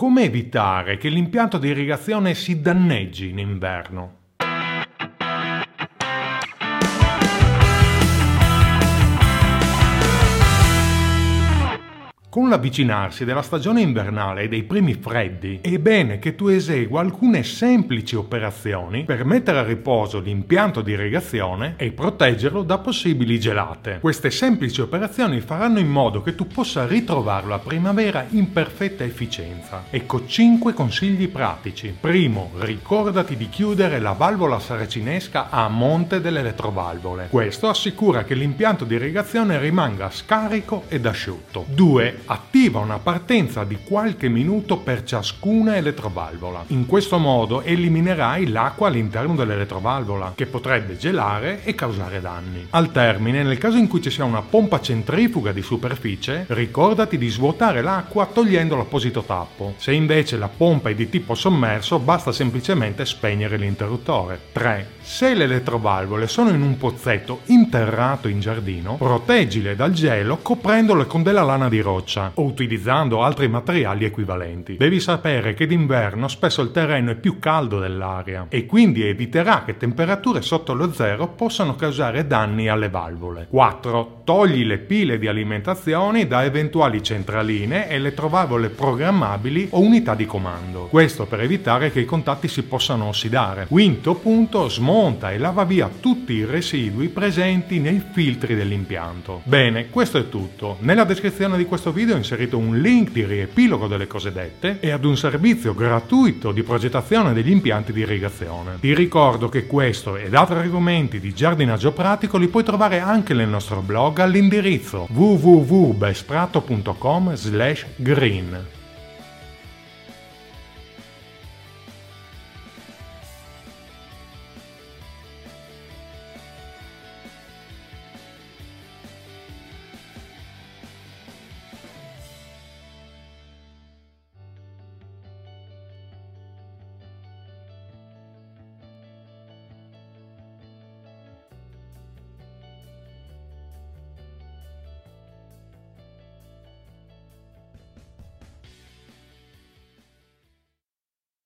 Come evitare che l'impianto di irrigazione si danneggi in inverno? Con l'avvicinarsi della stagione invernale e dei primi freddi, è bene che tu esegua alcune semplici operazioni per mettere a riposo l'impianto di irrigazione e proteggerlo da possibili gelate. Queste semplici operazioni faranno in modo che tu possa ritrovarlo a primavera in perfetta efficienza. Ecco 5 consigli pratici. Primo, ricordati di chiudere la valvola saracinesca a monte delle elettrovalvole. Questo assicura che l'impianto di irrigazione rimanga scarico ed asciutto. 2 attiva una partenza di qualche minuto per ciascuna elettrovalvola. In questo modo eliminerai l'acqua all'interno dell'elettrovalvola, che potrebbe gelare e causare danni. Al termine, nel caso in cui ci sia una pompa centrifuga di superficie, ricordati di svuotare l'acqua togliendo l'apposito tappo. Se invece la pompa è di tipo sommerso, basta semplicemente spegnere l'interruttore. 3. Se le elettrovalvole sono in un pozzetto interrato in giardino, proteggile dal gelo coprendole con della lana di roccia o utilizzando altri materiali equivalenti. Devi sapere che d'inverno spesso il terreno è più caldo dell'aria e quindi eviterà che temperature sotto lo zero possano causare danni alle valvole. 4. Togli le pile di alimentazione da eventuali centraline, elettrovalvole programmabili o unità di comando. Questo per evitare che i contatti si possano ossidare. Quinto punto, smonta monta e lava via tutti i residui presenti nei filtri dell'impianto. Bene, questo è tutto. Nella descrizione di questo video ho inserito un link di riepilogo delle cose dette e ad un servizio gratuito di progettazione degli impianti di irrigazione. Ti ricordo che questo ed altri argomenti di giardinaggio pratico li puoi trovare anche nel nostro blog all'indirizzo www.besprato.com/green.